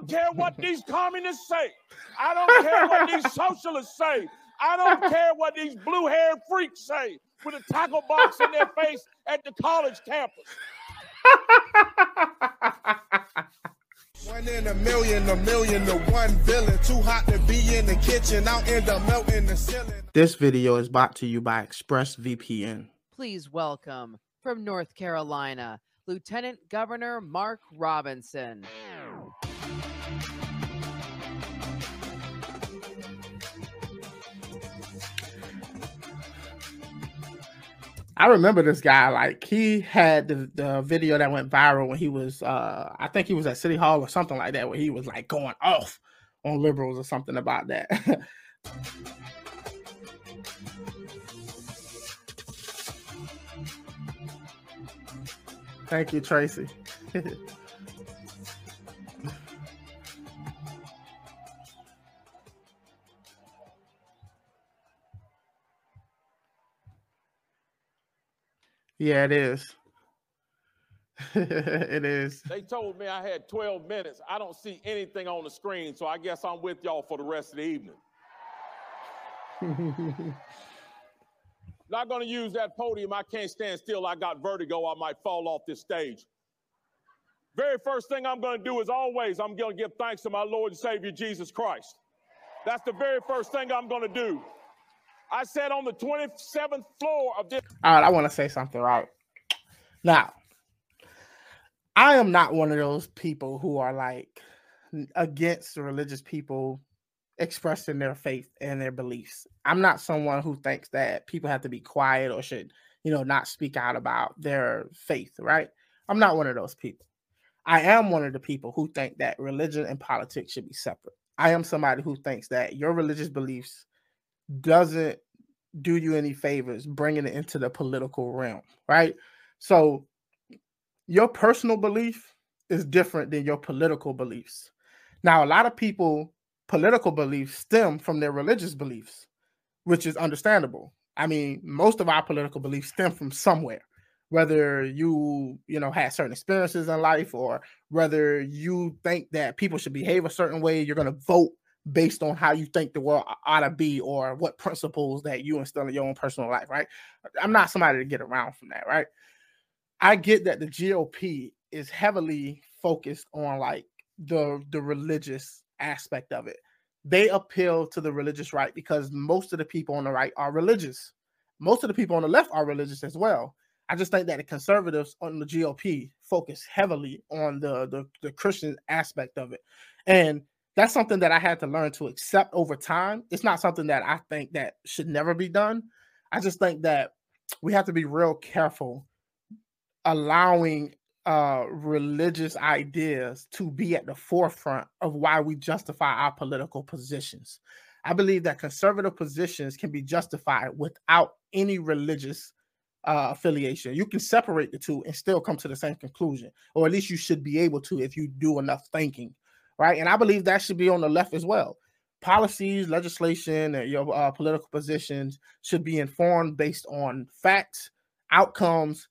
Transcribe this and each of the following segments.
don't care what these communists say. I don't care what these socialists say. I don't care what these blue haired freaks say with a tackle box in their face at the college campus. One in a million, a million to one villain. Too hot to be in the kitchen, I'll end up melting the ceiling. This video is brought to you by ExpressVPN. Please welcome from North Carolina, Lieutenant Governor Mark Robinson. I remember this guy. Like he had the, the video that went viral when he was, uh, I think he was at City Hall or something like that, where he was like going off on liberals or something about that. Thank you, Tracy. yeah, it is. it is. They told me I had 12 minutes. I don't see anything on the screen, so I guess I'm with y'all for the rest of the evening. Not going to use that podium. I can't stand still. I got vertigo. I might fall off this stage. Very first thing I'm going to do is always, I'm going to give thanks to my Lord and Savior Jesus Christ. That's the very first thing I'm going to do. I said on the 27th floor of this. All right, I want to say something right now. I am not one of those people who are like against religious people expressing their faith and their beliefs. I'm not someone who thinks that people have to be quiet or should, you know, not speak out about their faith, right? I'm not one of those people. I am one of the people who think that religion and politics should be separate. I am somebody who thinks that your religious beliefs doesn't do you any favors bringing it into the political realm, right? So your personal belief is different than your political beliefs. Now, a lot of people political beliefs stem from their religious beliefs, which is understandable. I mean, most of our political beliefs stem from somewhere, whether you, you know, had certain experiences in life or whether you think that people should behave a certain way, you're going to vote based on how you think the world ought to be or what principles that you instill in your own personal life, right? I'm not somebody to get around from that, right? I get that the GOP is heavily focused on like the the religious aspect of it. They appeal to the religious right because most of the people on the right are religious. Most of the people on the left are religious as well. I just think that the conservatives on the GOP focus heavily on the, the, the Christian aspect of it. And that's something that I had to learn to accept over time. It's not something that I think that should never be done. I just think that we have to be real careful allowing uh, religious ideas to be at the forefront of why we justify our political positions. I believe that conservative positions can be justified without any religious uh, affiliation. You can separate the two and still come to the same conclusion, or at least you should be able to if you do enough thinking, right? And I believe that should be on the left as well. Policies, legislation, and your uh, political positions should be informed based on facts, outcomes,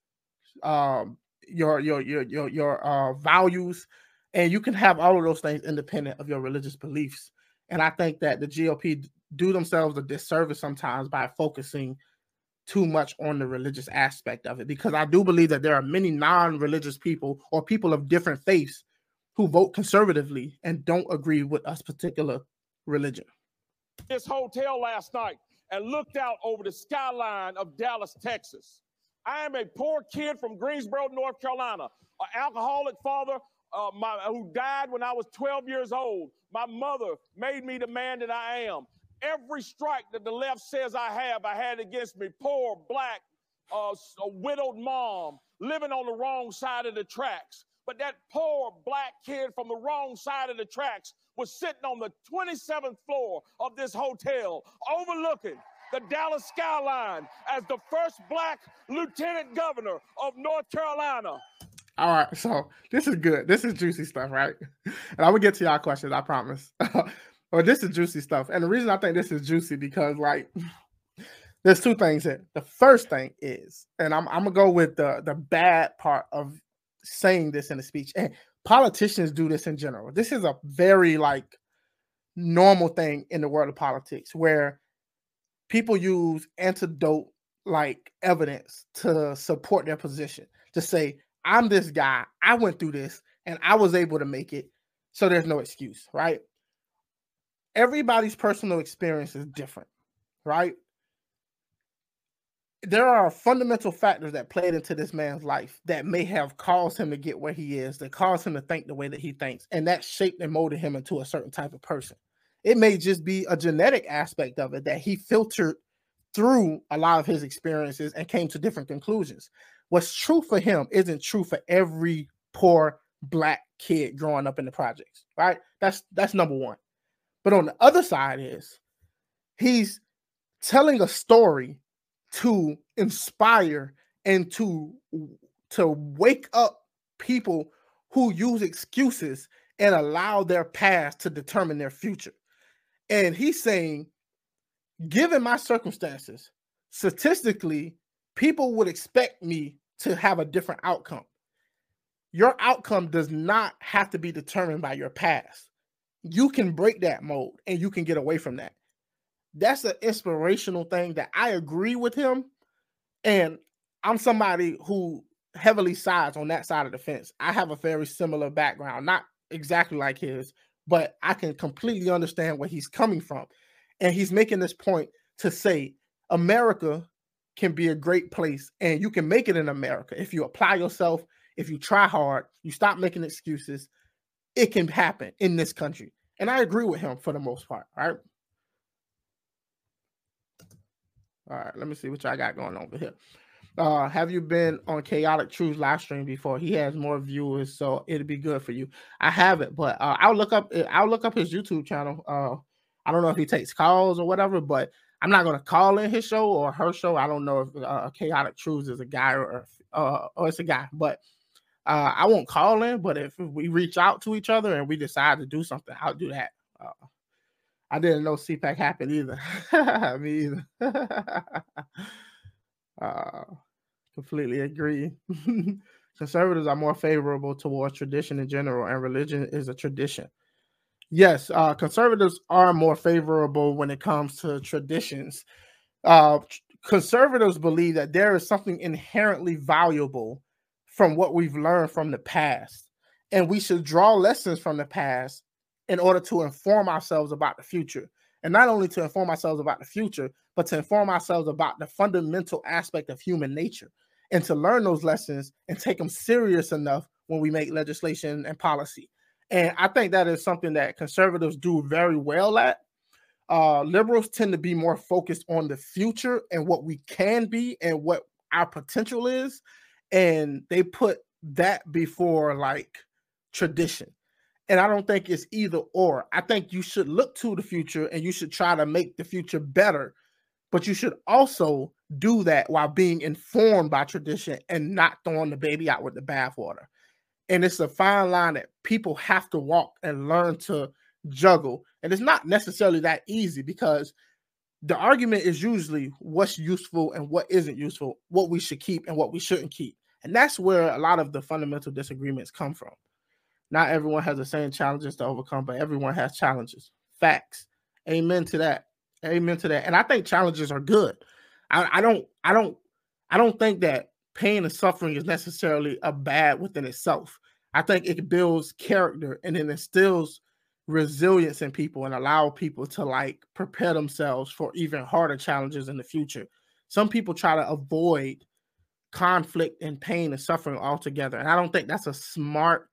um, your your your your your uh, values, and you can have all of those things independent of your religious beliefs. And I think that the GOP do themselves a disservice sometimes by focusing too much on the religious aspect of it because I do believe that there are many non-religious people or people of different faiths who vote conservatively and don't agree with us particular religion. This hotel last night and looked out over the skyline of Dallas, Texas. I am a poor kid from Greensboro, North Carolina, an alcoholic father uh, my, who died when I was 12 years old. My mother made me the man that I am. Every strike that the left says I have, I had against me. Poor, black, uh, widowed mom living on the wrong side of the tracks. But that poor black kid from the wrong side of the tracks was sitting on the 27th floor of this hotel, overlooking the Dallas skyline as the first black lieutenant governor of North Carolina. All right, so this is good. This is juicy stuff, right? And I will get to y'all questions, I promise. but this is juicy stuff. And the reason I think this is juicy because like there's two things here. The first thing is, and I'm, I'm gonna go with the the bad part of saying this in a speech. And politicians do this in general. This is a very like normal thing in the world of politics where people use antidote like evidence to support their position to say i'm this guy i went through this and i was able to make it so there's no excuse right everybody's personal experience is different right there are fundamental factors that played into this man's life that may have caused him to get where he is, that caused him to think the way that he thinks, and that shaped and molded him into a certain type of person. It may just be a genetic aspect of it that he filtered through a lot of his experiences and came to different conclusions. What's true for him isn't true for every poor black kid growing up in the projects, right? That's that's number one. But on the other side is he's telling a story to inspire and to to wake up people who use excuses and allow their past to determine their future. And he's saying, given my circumstances, statistically, people would expect me to have a different outcome. Your outcome does not have to be determined by your past. You can break that mold and you can get away from that that's an inspirational thing that I agree with him. And I'm somebody who heavily sides on that side of the fence. I have a very similar background, not exactly like his, but I can completely understand where he's coming from. And he's making this point to say America can be a great place and you can make it in America if you apply yourself, if you try hard, you stop making excuses, it can happen in this country. And I agree with him for the most part, right? All right, let me see what I got going over here. Uh, have you been on Chaotic Truth's live stream before? He has more viewers, so it'd be good for you. I haven't, but uh, I'll look up. I'll look up his YouTube channel. Uh, I don't know if he takes calls or whatever, but I'm not gonna call in his show or her show. I don't know if uh, Chaotic Truths is a guy or uh, or it's a guy, but uh, I won't call in. But if we reach out to each other and we decide to do something, I'll do that. Uh, I didn't know CPAC happened either. Me either. uh, completely agree. Conservatives are more favorable towards tradition in general, and religion is a tradition. Yes, uh, conservatives are more favorable when it comes to traditions. Uh, conservatives believe that there is something inherently valuable from what we've learned from the past, and we should draw lessons from the past in order to inform ourselves about the future. And not only to inform ourselves about the future, but to inform ourselves about the fundamental aspect of human nature and to learn those lessons and take them serious enough when we make legislation and policy. And I think that is something that conservatives do very well at. Uh, liberals tend to be more focused on the future and what we can be and what our potential is. And they put that before like tradition. And I don't think it's either or. I think you should look to the future and you should try to make the future better. But you should also do that while being informed by tradition and not throwing the baby out with the bathwater. And it's a fine line that people have to walk and learn to juggle. And it's not necessarily that easy because the argument is usually what's useful and what isn't useful, what we should keep and what we shouldn't keep. And that's where a lot of the fundamental disagreements come from. Not everyone has the same challenges to overcome, but everyone has challenges. Facts. Amen to that. Amen to that. And I think challenges are good. I, I don't I don't I don't think that pain and suffering is necessarily a bad within itself. I think it builds character and it instills resilience in people and allow people to like prepare themselves for even harder challenges in the future. Some people try to avoid conflict and pain and suffering altogether. And I don't think that's a smart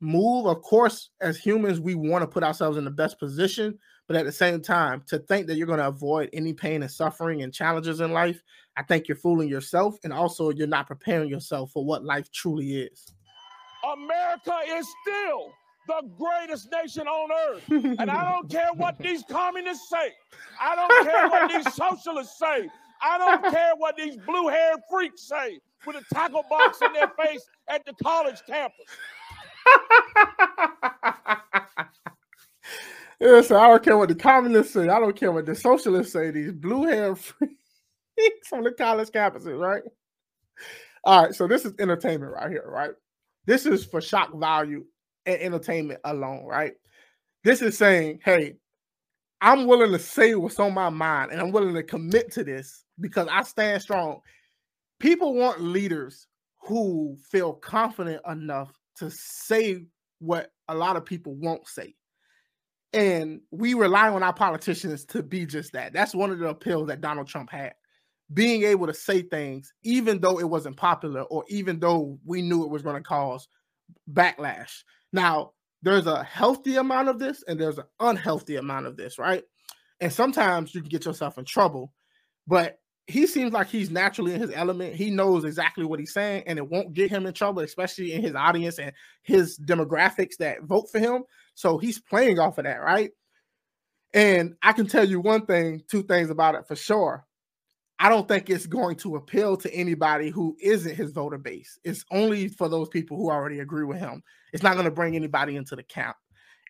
move. Of course, as humans, we want to put ourselves in the best position, but at the same time, to think that you're going to avoid any pain and suffering and challenges in life, I think you're fooling yourself, and also you're not preparing yourself for what life truly is. America is still the greatest nation on earth. and I don't care what these communists say. I don't care what these socialists say. I don't care what these blue haired freaks say with a tackle box in their face at the college campus. Listen, I don't care what the communists say. I don't care what the socialists say. These blue hair freaks the college campuses, right? All right, so this is entertainment right here, right? This is for shock value and entertainment alone, right? This is saying, hey, I'm willing to say what's on my mind and I'm willing to commit to this because I stand strong. People want leaders who feel confident enough to say what a lot of people won't say. And we rely on our politicians to be just that. That's one of the appeals that Donald Trump had. Being able to say things, even though it wasn't popular, or even though we knew it was going to cause backlash. Now, there's a healthy amount of this and there's an unhealthy amount of this, right? And sometimes you can get yourself in trouble, but he seems like he's naturally in his element. He knows exactly what he's saying, and it won't get him in trouble, especially in his audience and his demographics that vote for him. So he's playing off of that, right? And I can tell you one thing, two things about it for sure. I don't think it's going to appeal to anybody who isn't his voter base. It's only for those people who already agree with him. It's not going to bring anybody into the camp.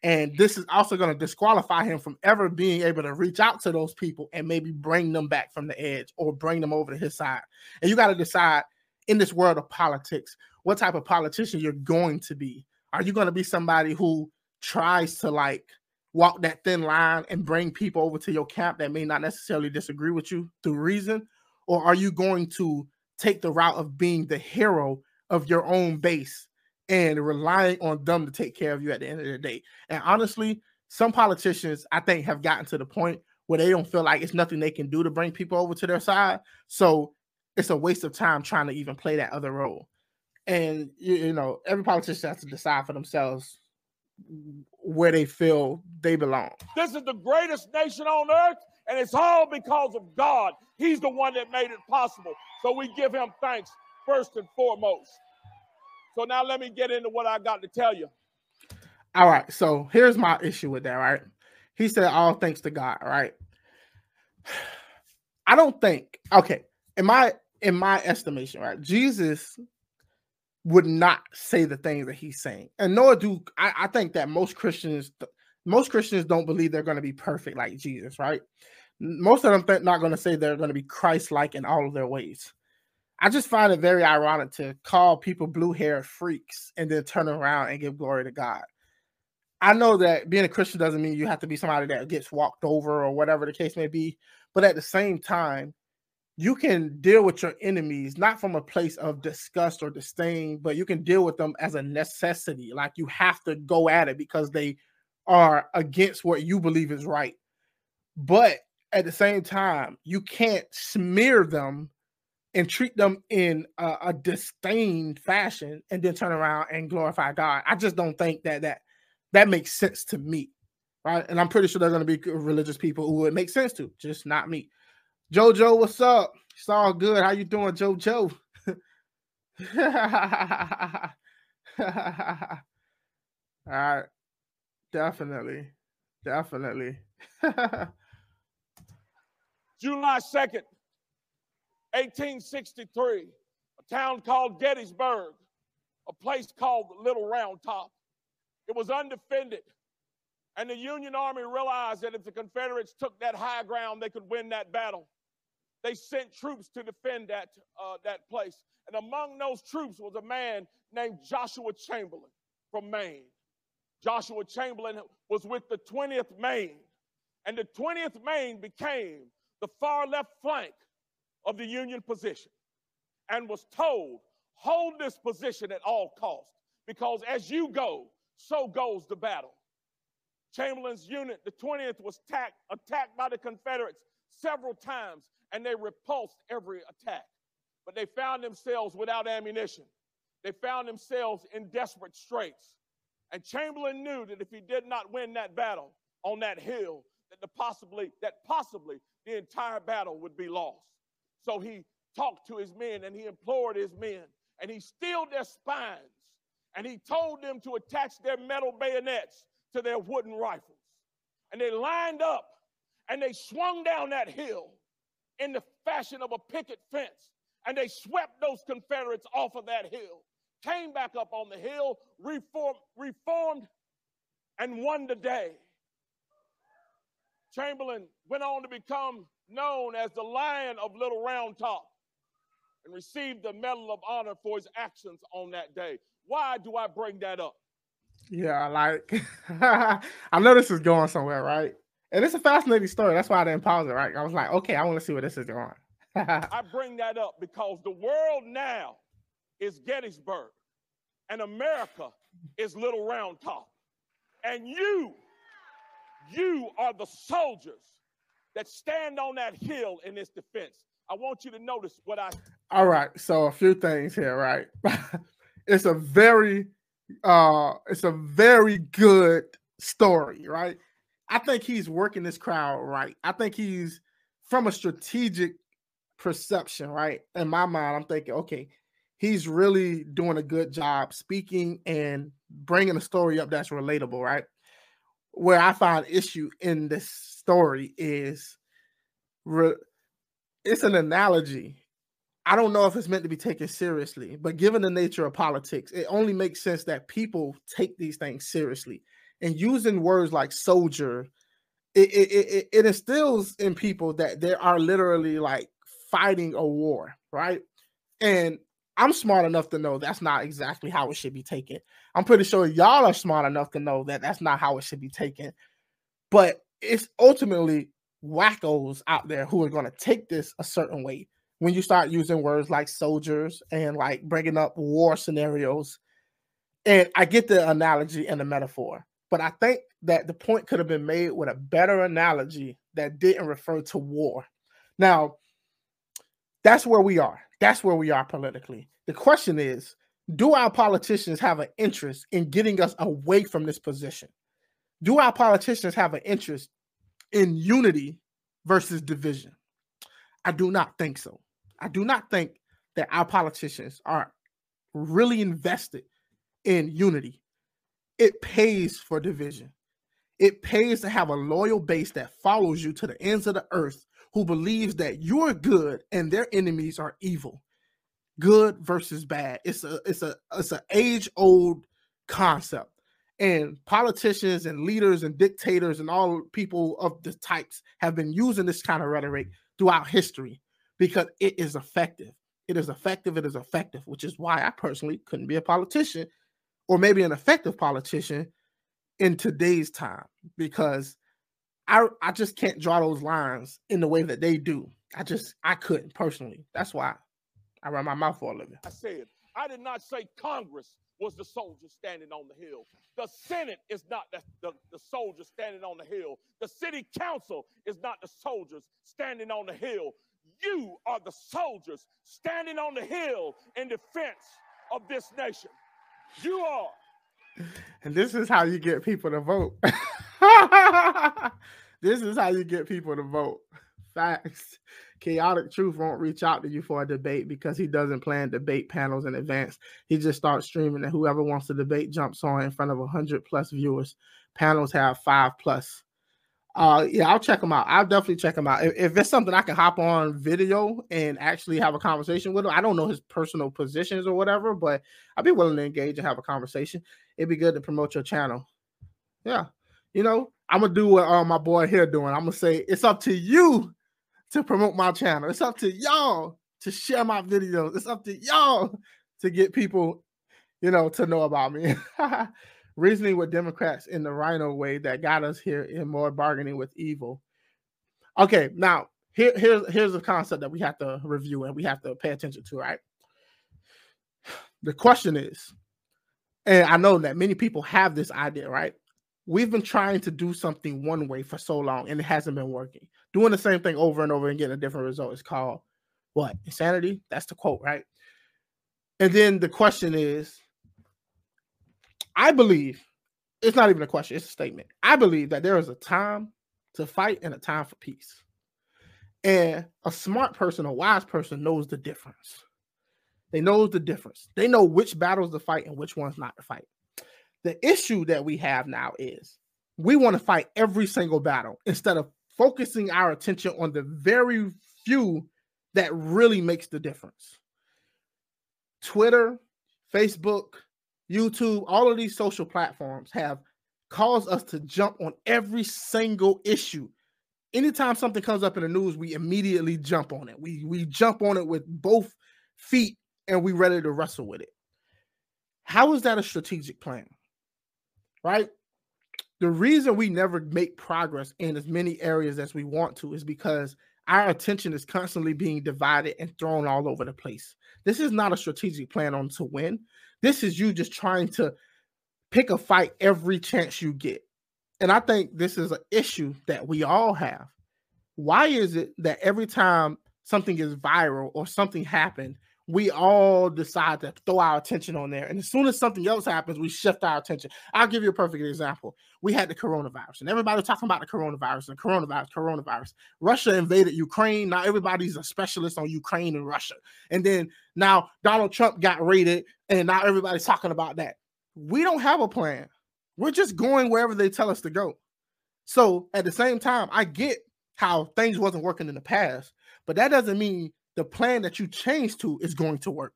And this is also going to disqualify him from ever being able to reach out to those people and maybe bring them back from the edge or bring them over to his side. And you got to decide in this world of politics what type of politician you're going to be. Are you going to be somebody who tries to like walk that thin line and bring people over to your camp that may not necessarily disagree with you through reason? Or are you going to take the route of being the hero of your own base and relying on them to take care of you at the end of the day. And honestly, some politicians I think have gotten to the point where they don't feel like it's nothing they can do to bring people over to their side. So it's a waste of time trying to even play that other role. And you, you know, every politician has to decide for themselves where they feel they belong. This is the greatest nation on earth, and it's all because of God. He's the one that made it possible. So we give him thanks first and foremost. So now let me get into what I got to tell you. All right. So here's my issue with that, right? He said, all thanks to God, right? I don't think, okay, in my in my estimation, right, Jesus would not say the things that he's saying. And nor do I, I think that most Christians most Christians don't believe they're going to be perfect like Jesus, right? Most of them th- not going to say they're going to be Christ-like in all of their ways. I just find it very ironic to call people blue hair freaks and then turn around and give glory to God. I know that being a Christian doesn't mean you have to be somebody that gets walked over or whatever the case may be, but at the same time, you can deal with your enemies not from a place of disgust or disdain, but you can deal with them as a necessity. Like you have to go at it because they are against what you believe is right. But at the same time, you can't smear them and treat them in a, a disdain fashion and then turn around and glorify God. I just don't think that that that makes sense to me. Right. And I'm pretty sure there's going to be religious people who it makes sense to, just not me. Jojo, what's up? It's all good. How you doing, Jojo? all right. Definitely. Definitely. July 2nd, 1863, a town called Gettysburg, a place called Little Round Top. It was undefended. And the Union Army realized that if the Confederates took that high ground, they could win that battle. They sent troops to defend that, uh, that place. And among those troops was a man named Joshua Chamberlain from Maine. Joshua Chamberlain was with the 20th Maine. And the 20th Maine became the far left flank of the Union position and was told, hold this position at all costs, because as you go, so goes the battle. Chamberlain's unit, the 20th, was attacked, attacked by the Confederates several times, and they repulsed every attack. But they found themselves without ammunition. They found themselves in desperate straits. And Chamberlain knew that if he did not win that battle on that hill, that possibly that possibly the entire battle would be lost. So he talked to his men and he implored his men and he steeled their spines and he told them to attach their metal bayonets to their wooden rifles. And they lined up and they swung down that hill in the fashion of a picket fence and they swept those Confederates off of that hill, came back up on the hill, reformed, reformed and won the day. Chamberlain went on to become known as the Lion of Little Round Top and received the Medal of Honor for his actions on that day. Why do I bring that up? Yeah, like I know this is going somewhere, right? And it's a fascinating story. That's why I didn't pause it, right? I was like, okay, I want to see where this is going. I bring that up because the world now is Gettysburg and America is Little Round Top. And you, you are the soldiers that stand on that hill in this defense. I want you to notice what I. All right. So a few things here, right? it's a very, uh, it's a very good story, right? I think he's working this crowd right. I think he's from a strategic perception, right? In my mind, I'm thinking, okay, he's really doing a good job speaking and bringing a story up that's relatable, right? Where I find issue in this story is re- it's an analogy. I don't know if it's meant to be taken seriously, but given the nature of politics, it only makes sense that people take these things seriously and using words like soldier it, it, it, it instills in people that they are literally like fighting a war right and i'm smart enough to know that's not exactly how it should be taken i'm pretty sure y'all are smart enough to know that that's not how it should be taken but it's ultimately wackos out there who are going to take this a certain way when you start using words like soldiers and like bringing up war scenarios and i get the analogy and the metaphor but I think that the point could have been made with a better analogy that didn't refer to war. Now, that's where we are. That's where we are politically. The question is do our politicians have an interest in getting us away from this position? Do our politicians have an interest in unity versus division? I do not think so. I do not think that our politicians are really invested in unity it pays for division. It pays to have a loyal base that follows you to the ends of the earth who believes that you're good and their enemies are evil. Good versus bad. It's a it's a it's an age-old concept. And politicians and leaders and dictators and all people of the types have been using this kind of rhetoric throughout history because it is effective. It is effective. It is effective, which is why I personally couldn't be a politician or maybe an effective politician in today's time because I I just can't draw those lines in the way that they do. I just I couldn't personally. That's why I run my mouth for a living. I said I did not say Congress was the soldier standing on the hill. The Senate is not the, the, the soldier standing on the hill. The city council is not the soldiers standing on the hill. You are the soldiers standing on the hill in defense of this nation. You are. And this is how you get people to vote. this is how you get people to vote. Facts. Chaotic Truth won't reach out to you for a debate because he doesn't plan debate panels in advance. He just starts streaming, and whoever wants to debate jumps on in front of 100 plus viewers. Panels have five plus. Uh, yeah, I'll check them out. I'll definitely check them out. If, if it's something I can hop on video and actually have a conversation with him, I don't know his personal positions or whatever, but I'd be willing to engage and have a conversation. It'd be good to promote your channel. Yeah, you know, I'm gonna do what uh, my boy here doing. I'm gonna say it's up to you to promote my channel. It's up to y'all to share my videos. It's up to y'all to get people, you know, to know about me. reasoning with Democrats in the RINO way that got us here in more bargaining with evil. Okay, now here, here's here's a concept that we have to review and we have to pay attention to, right? The question is, and I know that many people have this idea, right? We've been trying to do something one way for so long and it hasn't been working. Doing the same thing over and over and getting a different result is called what? Insanity? That's the quote, right? And then the question is, I believe it's not even a question, it's a statement. I believe that there is a time to fight and a time for peace. And a smart person, a wise person knows the difference. They knows the difference. They know which battles to fight and which ones not to fight. The issue that we have now is we want to fight every single battle instead of focusing our attention on the very few that really makes the difference. Twitter, Facebook, YouTube, all of these social platforms have caused us to jump on every single issue. Anytime something comes up in the news, we immediately jump on it. We we jump on it with both feet and we ready to wrestle with it. How is that a strategic plan? Right? The reason we never make progress in as many areas as we want to is because our attention is constantly being divided and thrown all over the place. This is not a strategic plan on to win. This is you just trying to pick a fight every chance you get. And I think this is an issue that we all have. Why is it that every time something is viral or something happened, we all decide to throw our attention on there. And as soon as something else happens, we shift our attention. I'll give you a perfect example. We had the coronavirus, and everybody was talking about the coronavirus and coronavirus, coronavirus. Russia invaded Ukraine. Now everybody's a specialist on Ukraine and Russia. And then now Donald Trump got raided, and now everybody's talking about that. We don't have a plan. We're just going wherever they tell us to go. So at the same time, I get how things wasn't working in the past, but that doesn't mean the plan that you change to is going to work.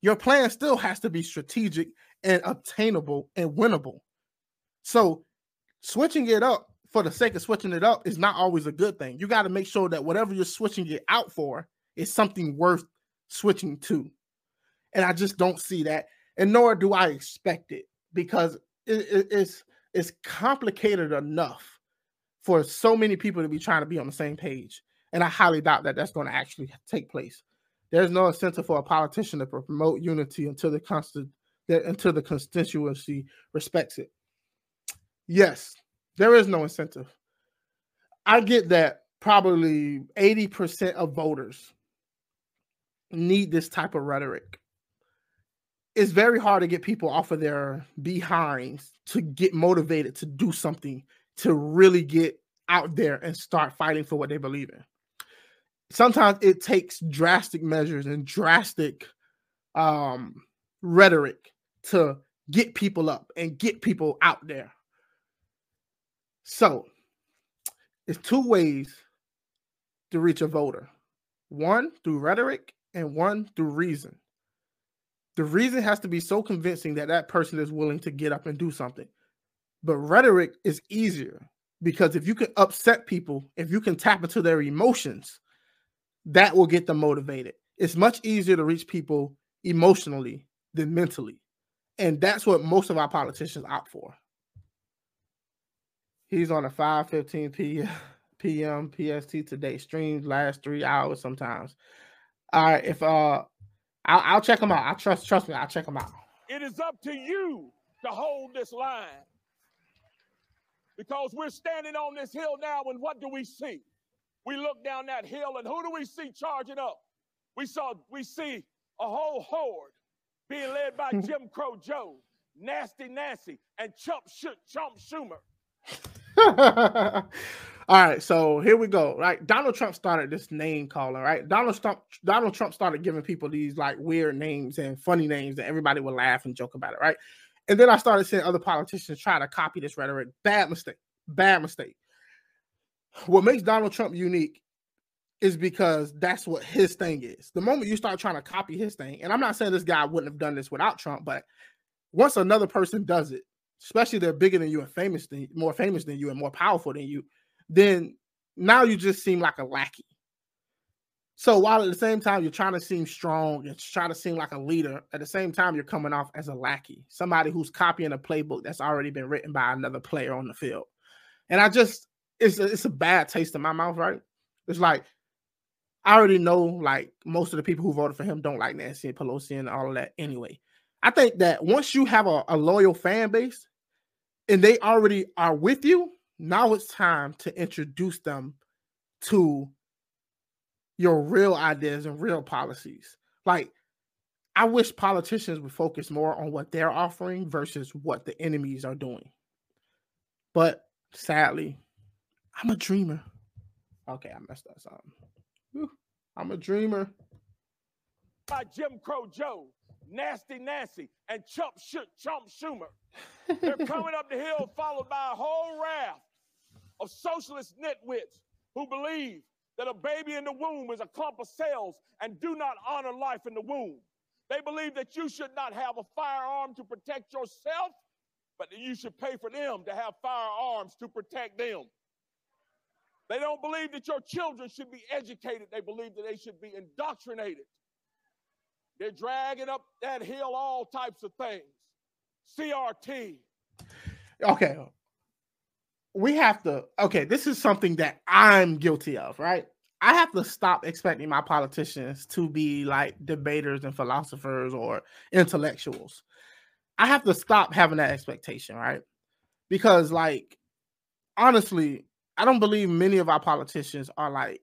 Your plan still has to be strategic and obtainable and winnable. So, switching it up for the sake of switching it up is not always a good thing. You got to make sure that whatever you're switching it out for is something worth switching to. And I just don't see that, and nor do I expect it because it, it, it's it's complicated enough for so many people to be trying to be on the same page. And I highly doubt that that's going to actually take place. There's no incentive for a politician to promote unity until the constant until the constituency respects it. Yes, there is no incentive. I get that probably 80% of voters need this type of rhetoric. It's very hard to get people off of their behinds to get motivated to do something to really get out there and start fighting for what they believe in sometimes it takes drastic measures and drastic um, rhetoric to get people up and get people out there. So, it's two ways to reach a voter one through rhetoric and one through reason. The reason has to be so convincing that that person is willing to get up and do something. But rhetoric is easier because if you can upset people, if you can tap into their emotions, that will get them motivated. It's much easier to reach people emotionally than mentally. And that's what most of our politicians opt for. He's on a 5:15 p. p.m. PST today. Streams last three hours sometimes. All right, if uh, I'll, I'll check him out. I trust trust me. I'll check him out. It is up to you to hold this line because we're standing on this hill now. And what do we see? We look down that hill, and who do we see charging up? We saw we see a whole horde being led by Jim Crow Joe, Nasty Nancy, and Chump Sh- Chump Schumer. All right, so here we go. Right, Donald Trump started this name calling. Right, Donald Trump. Donald Trump started giving people these like weird names and funny names and everybody would laugh and joke about it. Right, and then I started seeing other politicians try to copy this rhetoric. Bad mistake. Bad mistake what makes Donald Trump unique is because that's what his thing is. The moment you start trying to copy his thing, and I'm not saying this guy wouldn't have done this without Trump, but once another person does it, especially they're bigger than you and famous than more famous than you and more powerful than you, then now you just seem like a lackey. So while at the same time you're trying to seem strong and try to seem like a leader, at the same time you're coming off as a lackey, somebody who's copying a playbook that's already been written by another player on the field. And I just it's a, it's a bad taste in my mouth, right? It's like I already know like most of the people who voted for him don't like Nancy Pelosi and all of that anyway. I think that once you have a, a loyal fan base and they already are with you, now it's time to introduce them to your real ideas and real policies. Like, I wish politicians would focus more on what they're offering versus what the enemies are doing. But sadly, I'm a dreamer. Okay, I messed up something. Whew. I'm a dreamer. By Jim Crow Joe, Nasty Nancy, and Chump Sh- Chump Schumer. They're coming up the hill, followed by a whole raft of socialist nitwits who believe that a baby in the womb is a clump of cells and do not honor life in the womb. They believe that you should not have a firearm to protect yourself, but that you should pay for them to have firearms to protect them. They don't believe that your children should be educated. They believe that they should be indoctrinated. They're dragging up that hill all types of things. CRT. okay. We have to. Okay, this is something that I'm guilty of, right? I have to stop expecting my politicians to be like debaters and philosophers or intellectuals. I have to stop having that expectation, right? Because, like, honestly, I don't believe many of our politicians are like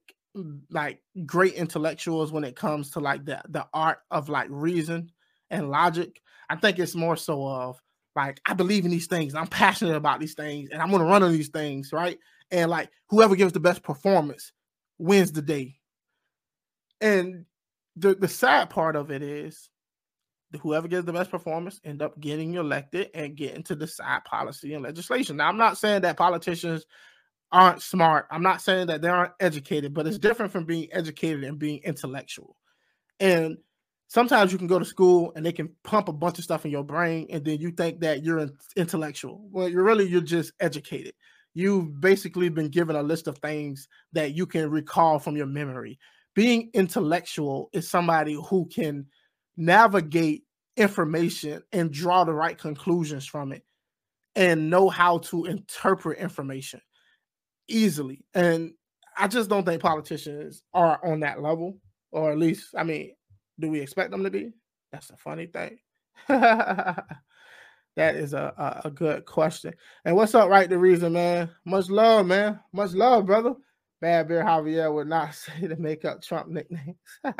like great intellectuals when it comes to like the the art of like reason and logic. I think it's more so of like I believe in these things, I'm passionate about these things, and I'm gonna run on these things, right? And like whoever gives the best performance wins the day. And the the sad part of it is whoever gives the best performance end up getting elected and getting to decide policy and legislation. Now, I'm not saying that politicians aren't smart. I'm not saying that they aren't educated, but it's different from being educated and being intellectual. And sometimes you can go to school and they can pump a bunch of stuff in your brain, and then you think that you're intellectual. Well, you're really you're just educated. You've basically been given a list of things that you can recall from your memory. Being intellectual is somebody who can navigate information and draw the right conclusions from it and know how to interpret information easily. And I just don't think politicians are on that level, or at least, I mean, do we expect them to be? That's a funny thing. that is a, a, a, good question. And what's up, right? The reason, man. Much love, man. Much love, brother. Bad Bear Javier would not say to make up Trump nicknames.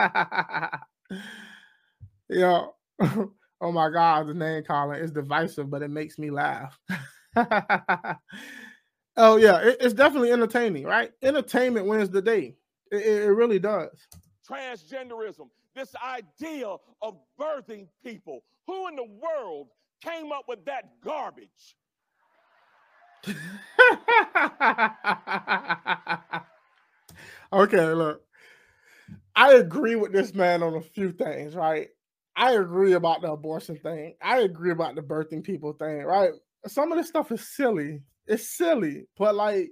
Yo, oh my God, the name calling is divisive, but it makes me laugh. Oh yeah, it, it's definitely entertaining, right? Entertainment wins the day. It, it really does. Transgenderism, this idea of birthing people. Who in the world came up with that garbage? okay, look. I agree with this man on a few things, right? I agree about the abortion thing. I agree about the birthing people thing, right? Some of this stuff is silly. It's silly, but like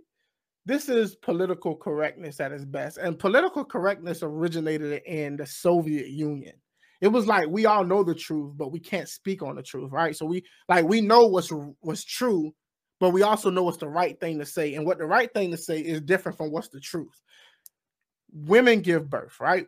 this is political correctness at its best. And political correctness originated in the Soviet Union. It was like we all know the truth, but we can't speak on the truth, right? So we like we know what's what's true, but we also know what's the right thing to say. And what the right thing to say is different from what's the truth. Women give birth, right?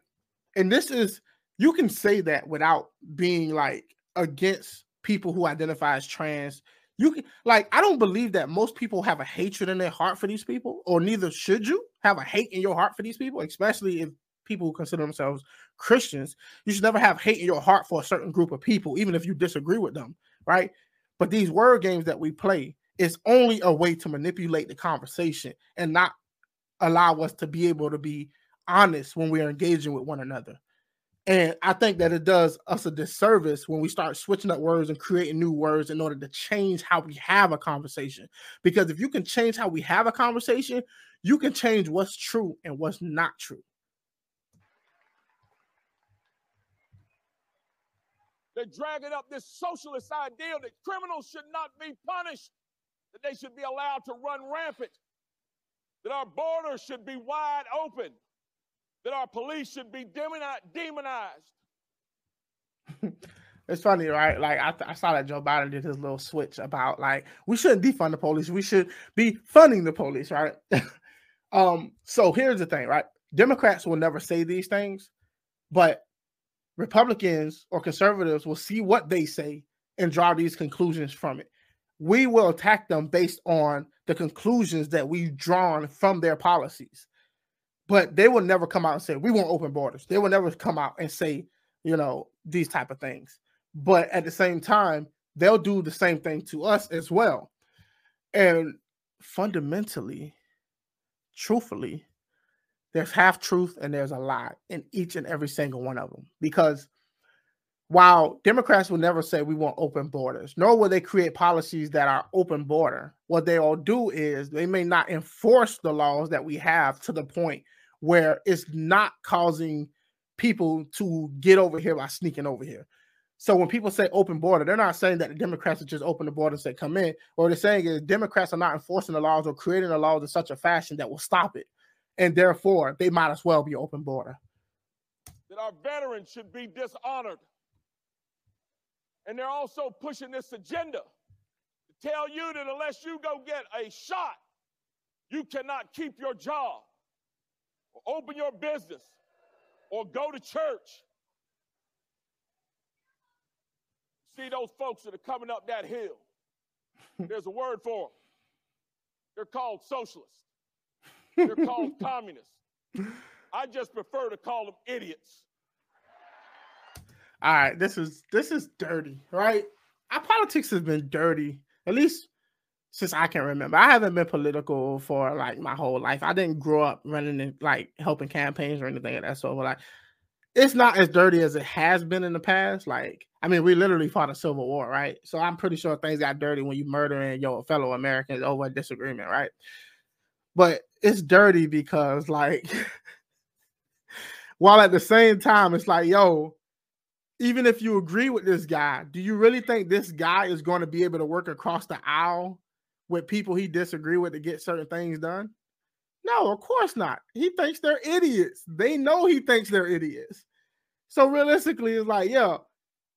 And this is you can say that without being like against people who identify as trans. You can like I don't believe that most people have a hatred in their heart for these people, or neither should you have a hate in your heart for these people, especially if people who consider themselves Christians. You should never have hate in your heart for a certain group of people, even if you disagree with them, right? But these word games that we play is only a way to manipulate the conversation and not allow us to be able to be honest when we are engaging with one another. And I think that it does us a disservice when we start switching up words and creating new words in order to change how we have a conversation. Because if you can change how we have a conversation, you can change what's true and what's not true. They're dragging up this socialist ideal that criminals should not be punished, that they should be allowed to run rampant, that our borders should be wide open that our police should be demonized. it's funny, right? Like I, I saw that Joe Biden did his little switch about like we shouldn't defund the police, we should be funding the police, right? um, so here's the thing, right? Democrats will never say these things, but Republicans or conservatives will see what they say and draw these conclusions from it. We will attack them based on the conclusions that we've drawn from their policies but they will never come out and say we want open borders. They will never come out and say, you know, these type of things. But at the same time, they'll do the same thing to us as well. And fundamentally, truthfully, there's half truth and there's a lie in each and every single one of them. Because while Democrats will never say we want open borders, nor will they create policies that are open border, what they all do is they may not enforce the laws that we have to the point where it's not causing people to get over here by sneaking over here. So when people say open border, they're not saying that the Democrats are just open the border say come in. What they're saying is Democrats are not enforcing the laws or creating the laws in such a fashion that will stop it. And therefore, they might as well be open border. That our veterans should be dishonored. And they're also pushing this agenda to tell you that unless you go get a shot, you cannot keep your job, or open your business, or go to church. See those folks that are coming up that hill. There's a word for them. They're called socialists. They're called communists. I just prefer to call them idiots. All right, this is this is dirty, right? Our politics has been dirty, at least since I can remember. I haven't been political for like my whole life. I didn't grow up running and like helping campaigns or anything of that. sort. But like it's not as dirty as it has been in the past. Like, I mean, we literally fought a civil war, right? So I'm pretty sure things got dirty when you murdering your fellow Americans over a disagreement, right? But it's dirty because like while at the same time it's like, yo, even if you agree with this guy, do you really think this guy is going to be able to work across the aisle with people he disagree with to get certain things done? No, of course not. He thinks they're idiots. They know he thinks they're idiots. So realistically, it's like, yeah,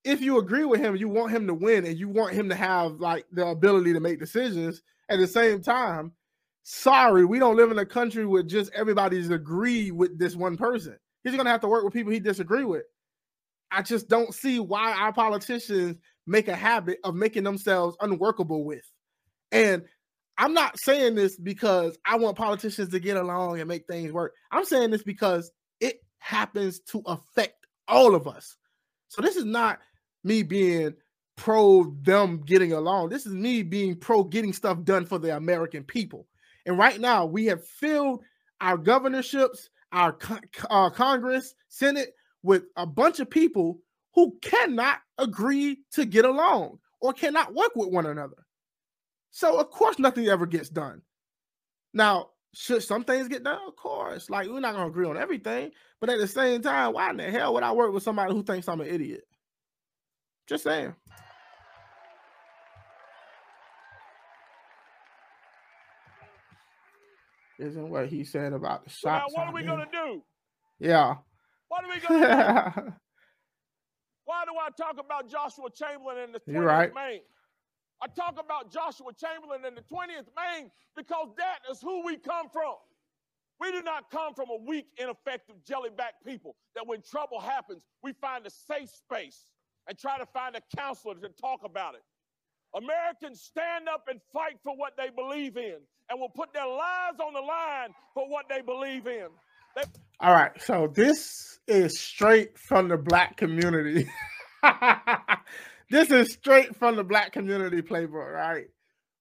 if you agree with him, you want him to win and you want him to have like the ability to make decisions at the same time. Sorry, we don't live in a country where just everybody's agree with this one person. He's gonna have to work with people he disagree with. I just don't see why our politicians make a habit of making themselves unworkable with. And I'm not saying this because I want politicians to get along and make things work. I'm saying this because it happens to affect all of us. So this is not me being pro them getting along. This is me being pro getting stuff done for the American people. And right now, we have filled our governorships, our, our uh, Congress, Senate with a bunch of people who cannot agree to get along or cannot work with one another. So of course nothing ever gets done. Now, should some things get done? Of course. Like we're not gonna agree on everything, but at the same time, why in the hell would I work with somebody who thinks I'm an idiot? Just saying. Isn't what he said about the shots. Now what are we gonna do? Yeah. What are we gonna do? Why do I talk about Joshua Chamberlain in the 20th You're right. Maine? I talk about Joshua Chamberlain in the 20th Maine because that is who we come from. We do not come from a weak, ineffective, jellyback people that when trouble happens, we find a safe space and try to find a counselor to talk about it. Americans stand up and fight for what they believe in and will put their lives on the line for what they believe in. They- All right, so this is straight from the black community. this is straight from the black community playbook, right?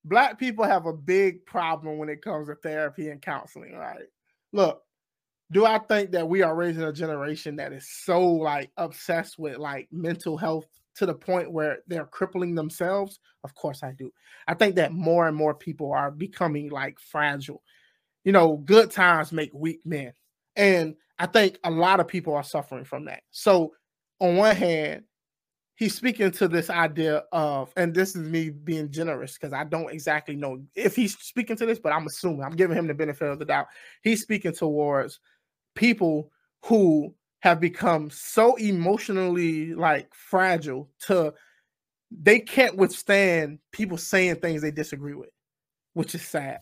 Black people have a big problem when it comes to therapy and counseling, right? Look, do I think that we are raising a generation that is so like obsessed with like mental health to the point where they're crippling themselves? Of course I do. I think that more and more people are becoming like fragile. You know, good times make weak men. And I think a lot of people are suffering from that. So, on one hand, he's speaking to this idea of, and this is me being generous because I don't exactly know if he's speaking to this, but I'm assuming I'm giving him the benefit of the doubt. He's speaking towards people who have become so emotionally like fragile to they can't withstand people saying things they disagree with, which is sad.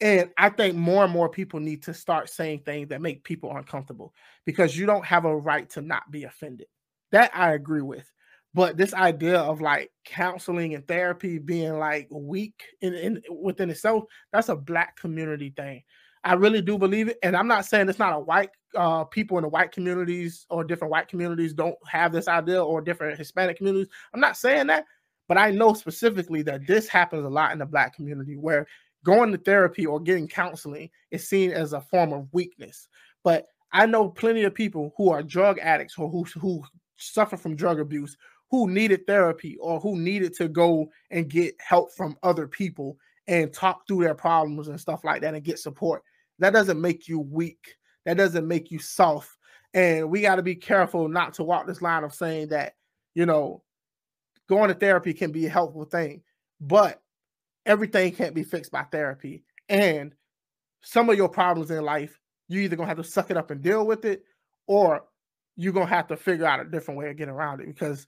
And I think more and more people need to start saying things that make people uncomfortable because you don't have a right to not be offended. That I agree with. But this idea of like counseling and therapy being like weak in, in within itself, that's a black community thing. I really do believe it. And I'm not saying it's not a white uh, people in the white communities or different white communities don't have this idea or different Hispanic communities. I'm not saying that, but I know specifically that this happens a lot in the black community where going to therapy or getting counseling is seen as a form of weakness. But I know plenty of people who are drug addicts or who, who suffer from drug abuse who needed therapy or who needed to go and get help from other people and talk through their problems and stuff like that and get support. That doesn't make you weak. That doesn't make you soft. And we got to be careful not to walk this line of saying that, you know, going to therapy can be a helpful thing, but everything can't be fixed by therapy. And some of your problems in life, you either gonna have to suck it up and deal with it, or you're gonna have to figure out a different way of getting around it because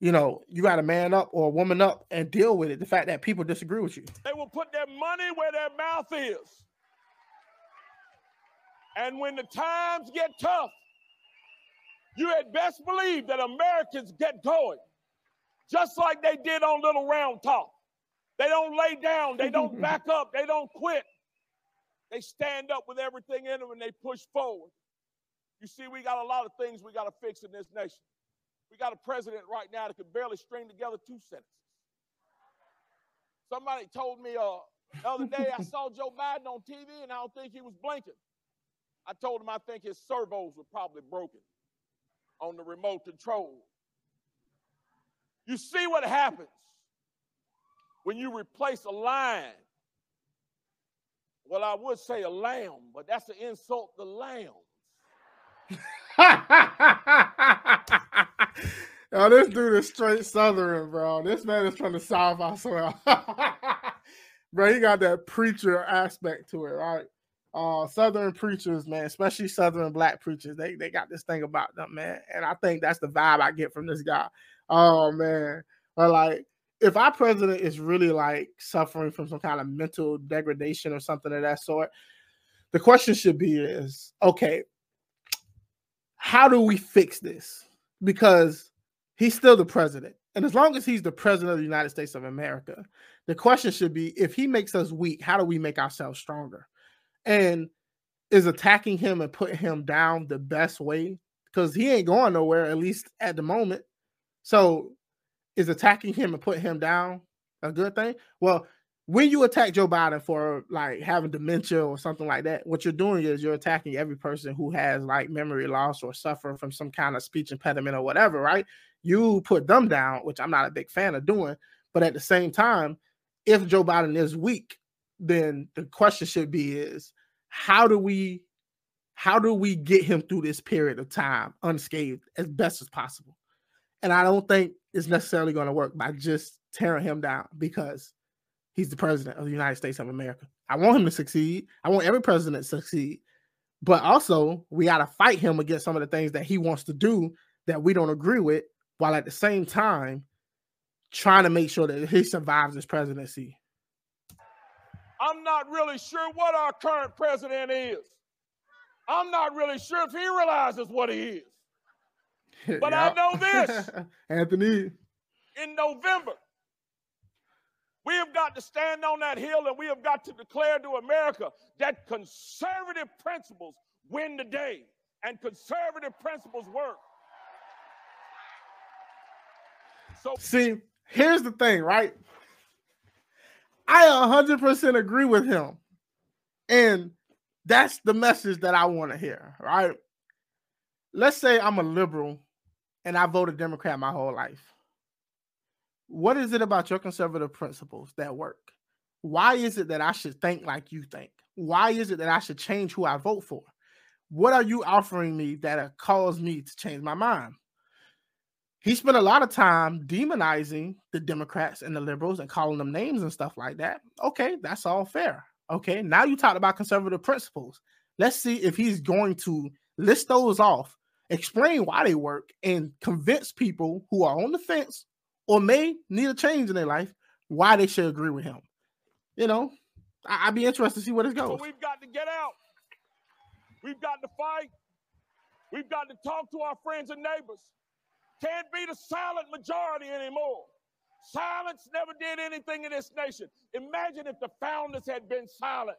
you know, you got to man up or woman up and deal with it. The fact that people disagree with you. They will put their money where their mouth is. And when the times get tough, you had best believe that Americans get going, just like they did on Little Round Top. They don't lay down, they don't back up, they don't quit. They stand up with everything in them and they push forward. You see, we got a lot of things we got to fix in this nation. We got a president right now that can barely string together two sentences. Somebody told me uh, the other day I saw Joe Biden on TV and I don't think he was blinking. I told him I think his servos were probably broken on the remote control. You see what happens when you replace a lion. Well, I would say a lamb, but that's an insult to lambs. Yo, this dude is straight Southern, bro. This man is trying to South, I swear. bro, he got that preacher aspect to it, right? Uh, Southern preachers, man, especially Southern black preachers, they they got this thing about them, man. And I think that's the vibe I get from this guy. Oh man. But like if our president is really like suffering from some kind of mental degradation or something of that sort, the question should be is okay, how do we fix this? Because he's still the president. And as long as he's the president of the United States of America, the question should be if he makes us weak, how do we make ourselves stronger? And is attacking him and putting him down the best way? Because he ain't going nowhere, at least at the moment. So is attacking him and putting him down a good thing? Well, when you attack Joe Biden for like having dementia or something like that, what you're doing is you're attacking every person who has like memory loss or suffering from some kind of speech impediment or whatever, right? You put them down, which I'm not a big fan of doing. But at the same time, if Joe Biden is weak, then the question should be is how do we how do we get him through this period of time unscathed as best as possible? And I don't think it's necessarily going to work by just tearing him down because He's the president of the United States of America. I want him to succeed. I want every president to succeed. But also, we got to fight him against some of the things that he wants to do that we don't agree with, while at the same time trying to make sure that he survives his presidency. I'm not really sure what our current president is. I'm not really sure if he realizes what he is. But I know this Anthony. In November, we have got to stand on that hill and we have got to declare to America that conservative principles win the day and conservative principles work. So, see, here's the thing, right? I 100% agree with him. And that's the message that I want to hear, right? Let's say I'm a liberal and I voted Democrat my whole life. What is it about your conservative principles that work? Why is it that I should think like you think? Why is it that I should change who I vote for? What are you offering me that cause me to change my mind? He spent a lot of time demonizing the Democrats and the liberals and calling them names and stuff like that. Okay, that's all fair. Okay, now you talked about conservative principles. Let's see if he's going to list those off, explain why they work, and convince people who are on the fence or may need a change in their life, why they should agree with him. You know, I- would be interested to see where this goes. So we've got to get out. We've got to fight. We've got to talk to our friends and neighbors. Can't be the silent majority anymore. Silence never did anything in this nation. Imagine if the founders had been silent.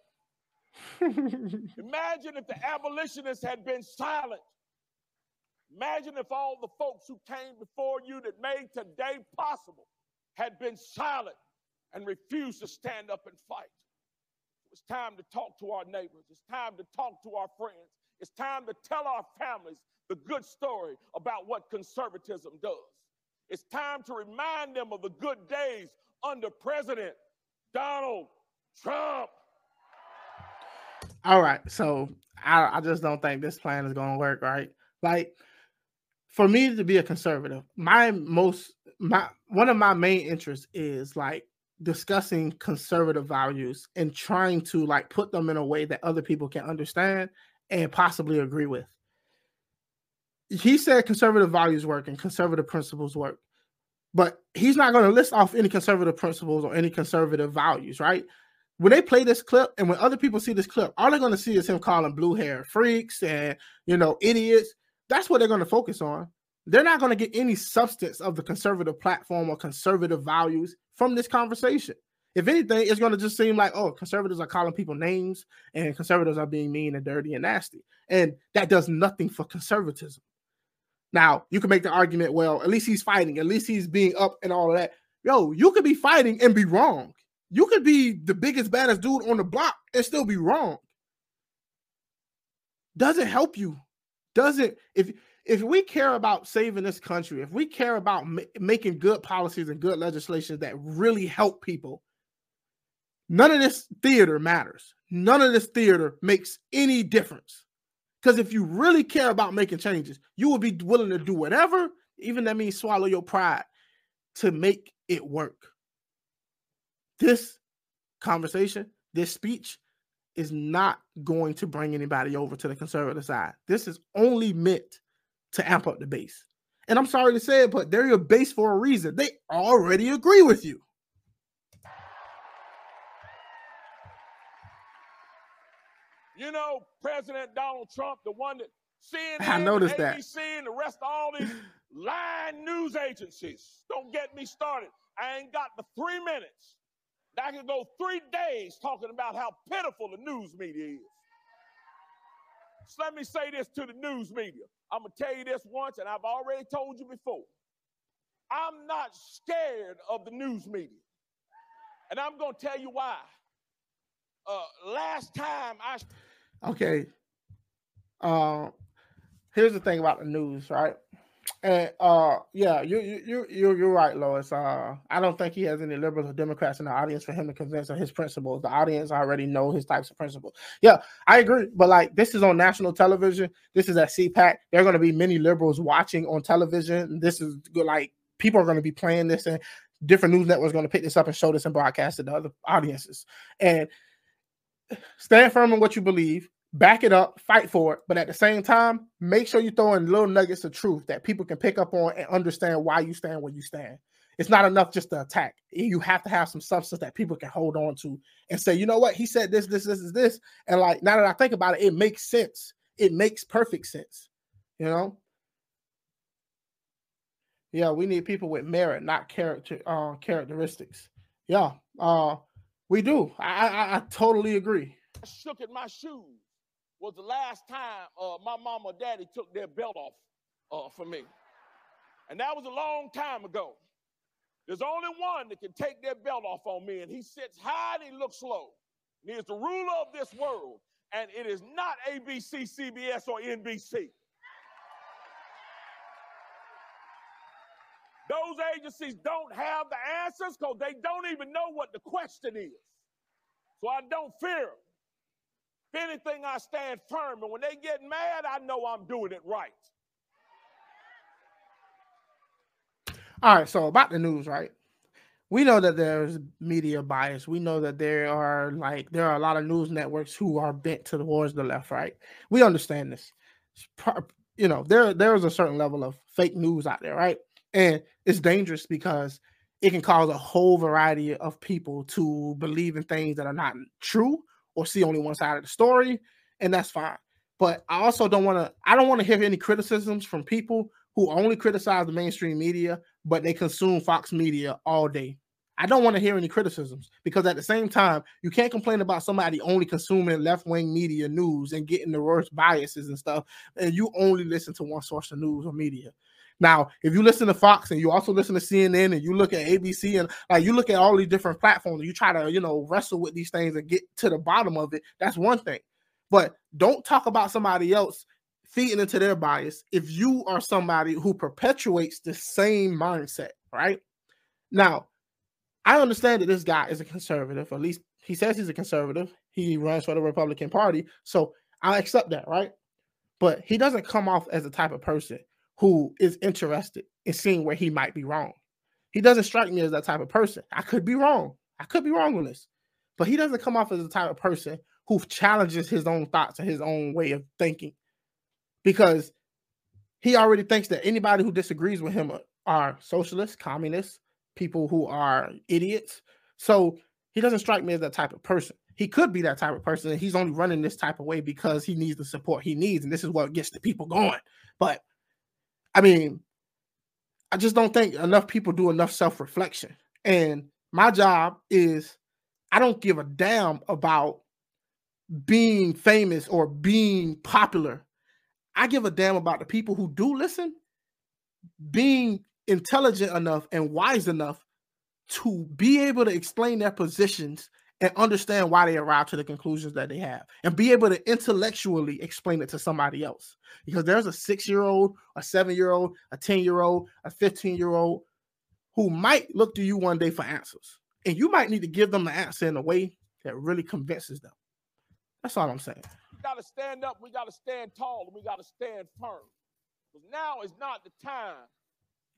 Imagine if the abolitionists had been silent. Imagine if all the folks who came before you that made today possible had been silent and refused to stand up and fight. It's time to talk to our neighbors. It's time to talk to our friends. It's time to tell our families the good story about what conservatism does. It's time to remind them of the good days under President Donald Trump. All right. So I, I just don't think this plan is going to work, right? Like, for me to be a conservative, my most my one of my main interests is like discussing conservative values and trying to like put them in a way that other people can understand and possibly agree with. He said conservative values work and conservative principles work. but he's not going to list off any conservative principles or any conservative values, right? When they play this clip and when other people see this clip, all they're going to see is him calling blue hair freaks and you know idiots. That's what they're going to focus on. They're not going to get any substance of the conservative platform or conservative values from this conversation. If anything, it's going to just seem like, oh, conservatives are calling people names and conservatives are being mean and dirty and nasty. And that does nothing for conservatism. Now, you can make the argument, well, at least he's fighting, at least he's being up and all of that. Yo, you could be fighting and be wrong. You could be the biggest, baddest dude on the block and still be wrong. Doesn't help you. Doesn't, if if we care about saving this country, if we care about ma- making good policies and good legislation that really help people, none of this theater matters. None of this theater makes any difference. Because if you really care about making changes, you will be willing to do whatever, even that means swallow your pride, to make it work. This conversation, this speech is not going to bring anybody over to the conservative side. This is only meant to amp up the base. And I'm sorry to say it, but they're your base for a reason. They already agree with you. You know, President Donald Trump, the one that CNN, I noticed and that. ABC, and the rest of all these lying news agencies. Don't get me started. I ain't got the three minutes. I could go three days talking about how pitiful the news media is. So let me say this to the news media. I'm gonna tell you this once, and I've already told you before. I'm not scared of the news media. And I'm gonna tell you why. Uh, last time I Okay. Uh, here's the thing about the news, right? And uh, yeah, you you you you're, right, Lois. Uh, I don't think he has any liberals or Democrats in the audience for him to convince of his principles. The audience already know his types of principles. Yeah, I agree. But like, this is on national television. This is at CPAC. There are going to be many liberals watching on television. This is. Like, people are going to be playing this, and different news networks going to pick this up and show this and broadcast it to other audiences. And stand firm in what you believe back it up, fight for it, but at the same time, make sure you throw in little nuggets of truth that people can pick up on and understand why you stand where you stand. It's not enough just to attack. You have to have some substance that people can hold on to and say, you know what, he said this, this, this is this. And like now that I think about it, it makes sense. It makes perfect sense. You know? Yeah, we need people with merit, not character uh characteristics. Yeah, uh we do. I I, I totally agree. I shook in my shoes was the last time uh, my mom or daddy took their belt off uh, for me. And that was a long time ago. There's only one that can take their belt off on me, and he sits high and he looks low. And he is the ruler of this world, and it is not ABC, CBS, or NBC. Those agencies don't have the answers because they don't even know what the question is. So I don't fear them. If anything, I stand firm. And when they get mad, I know I'm doing it right. All right, so about the news, right? We know that there's media bias. We know that there are like there are a lot of news networks who are bent towards the left, right? We understand this. You know, there there is a certain level of fake news out there, right? And it's dangerous because it can cause a whole variety of people to believe in things that are not true or see only one side of the story, and that's fine. But I also don't want to. I don't want to hear any criticisms from people who only criticize the mainstream media, but they consume Fox Media all day. I don't want to hear any criticisms because at the same time, you can't complain about somebody only consuming left wing media news and getting the worst biases and stuff, and you only listen to one source of news or media. Now, if you listen to Fox and you also listen to CNN and you look at ABC and like you look at all these different platforms, you try to, you know, wrestle with these things and get to the bottom of it, that's one thing. But don't talk about somebody else feeding into their bias if you are somebody who perpetuates the same mindset, right? Now, I understand that this guy is a conservative, at least he says he's a conservative. He runs for the Republican Party. So I accept that, right? But he doesn't come off as the type of person who is interested in seeing where he might be wrong. He doesn't strike me as that type of person. I could be wrong. I could be wrong on this. But he doesn't come off as the type of person who challenges his own thoughts and his own way of thinking because he already thinks that anybody who disagrees with him are socialists, communists, people who are idiots. So he doesn't strike me as that type of person. He could be that type of person. he's only running this type of way because he needs the support he needs. And this is what gets the people going. But I mean, I just don't think enough people do enough self reflection. And my job is I don't give a damn about being famous or being popular. I give a damn about the people who do listen being intelligent enough and wise enough to be able to explain their positions and understand why they arrive to the conclusions that they have and be able to intellectually explain it to somebody else. Because there's a six year old a seven year old a 10 year old a 15 year old who might look to you one day for answers and you might need to give them the answer in a way that really convinces them. That's all i'm saying. We got to stand up we got to stand tall and we got to stand firm. Because now is not the time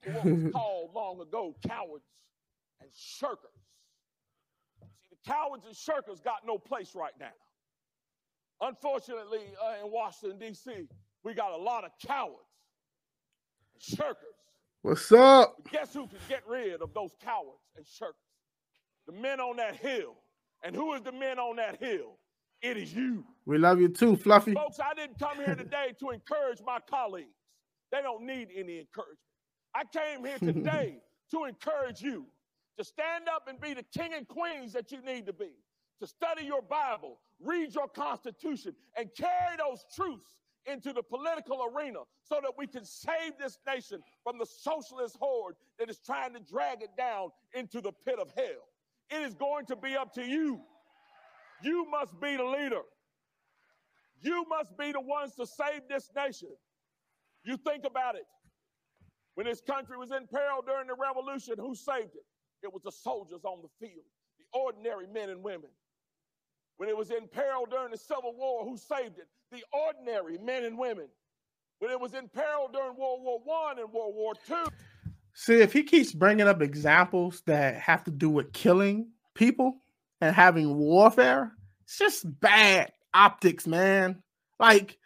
for what was called long ago cowards and shirkers Cowards and shirkers got no place right now. Unfortunately, uh, in Washington, D.C., we got a lot of cowards and shirkers. What's up? Guess who can get rid of those cowards and shirkers? The men on that hill. And who is the men on that hill? It is you. We love you too, Fluffy. Folks, I didn't come here today to encourage my colleagues. They don't need any encouragement. I came here today to encourage you to stand up and be the king and queens that you need to be, to study your Bible, read your Constitution, and carry those truths into the political arena so that we can save this nation from the socialist horde that is trying to drag it down into the pit of hell. It is going to be up to you. You must be the leader. You must be the ones to save this nation. You think about it. When this country was in peril during the revolution, who saved it? It was the soldiers on the field, the ordinary men and women. When it was in peril during the Civil War, who saved it? The ordinary men and women. When it was in peril during World War One and World War Two. See, if he keeps bringing up examples that have to do with killing people and having warfare, it's just bad optics, man. Like,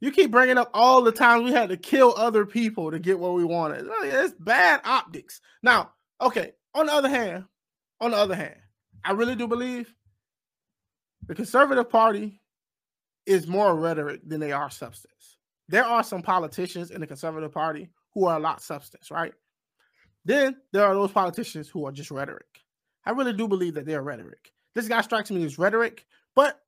you keep bringing up all the times we had to kill other people to get what we wanted. It's bad optics. Now, okay, on the other hand, on the other hand, I really do believe the conservative party is more rhetoric than they are substance. There are some politicians in the conservative party who are a lot substance, right? Then there are those politicians who are just rhetoric. I really do believe that they're rhetoric. This guy strikes me as rhetoric, but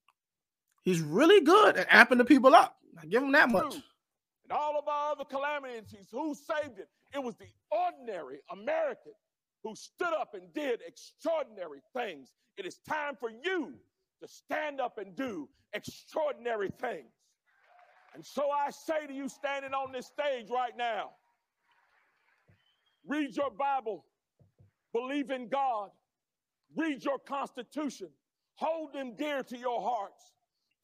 he's really good at amping the people up. I give him that much. And all of our other calamities, who saved it? It was the ordinary American who stood up and did extraordinary things. It is time for you to stand up and do extraordinary things. And so I say to you, standing on this stage right now, read your Bible, believe in God, read your Constitution, hold them dear to your hearts,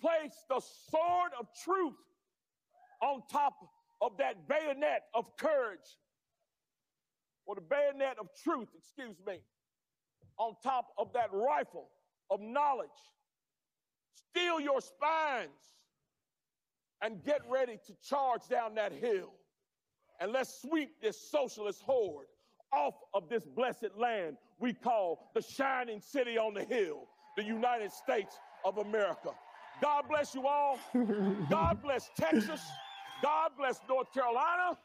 place the sword of truth on top of that bayonet of courage or the bayonet of truth, excuse me, on top of that rifle of knowledge. Steel your spines and get ready to charge down that hill. And let's sweep this socialist horde off of this blessed land we call the shining city on the hill, the United States of America. God bless you all. God bless Texas. God bless North Carolina.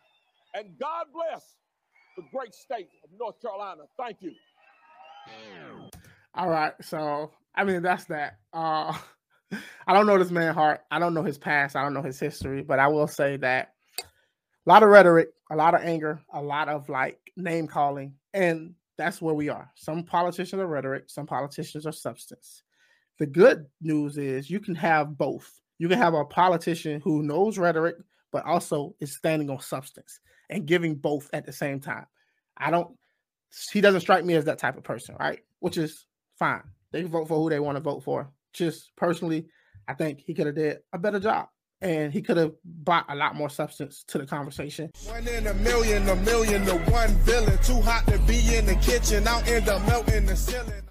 And God bless the great state of North Carolina. Thank you. All right. So, I mean, that's that. Uh, I don't know this man heart. I don't know his past. I don't know his history, but I will say that a lot of rhetoric, a lot of anger, a lot of like name calling, and that's where we are. Some politicians are rhetoric, some politicians are substance. The good news is you can have both. You can have a politician who knows rhetoric, but also is standing on substance and giving both at the same time. I don't, he doesn't strike me as that type of person, right? Which is fine. They vote for who they want to vote for. Just personally, I think he could have did a better job and he could have brought a lot more substance to the conversation. One in a million, a million to one villain. Too hot to be in the kitchen, out in the melting the ceiling.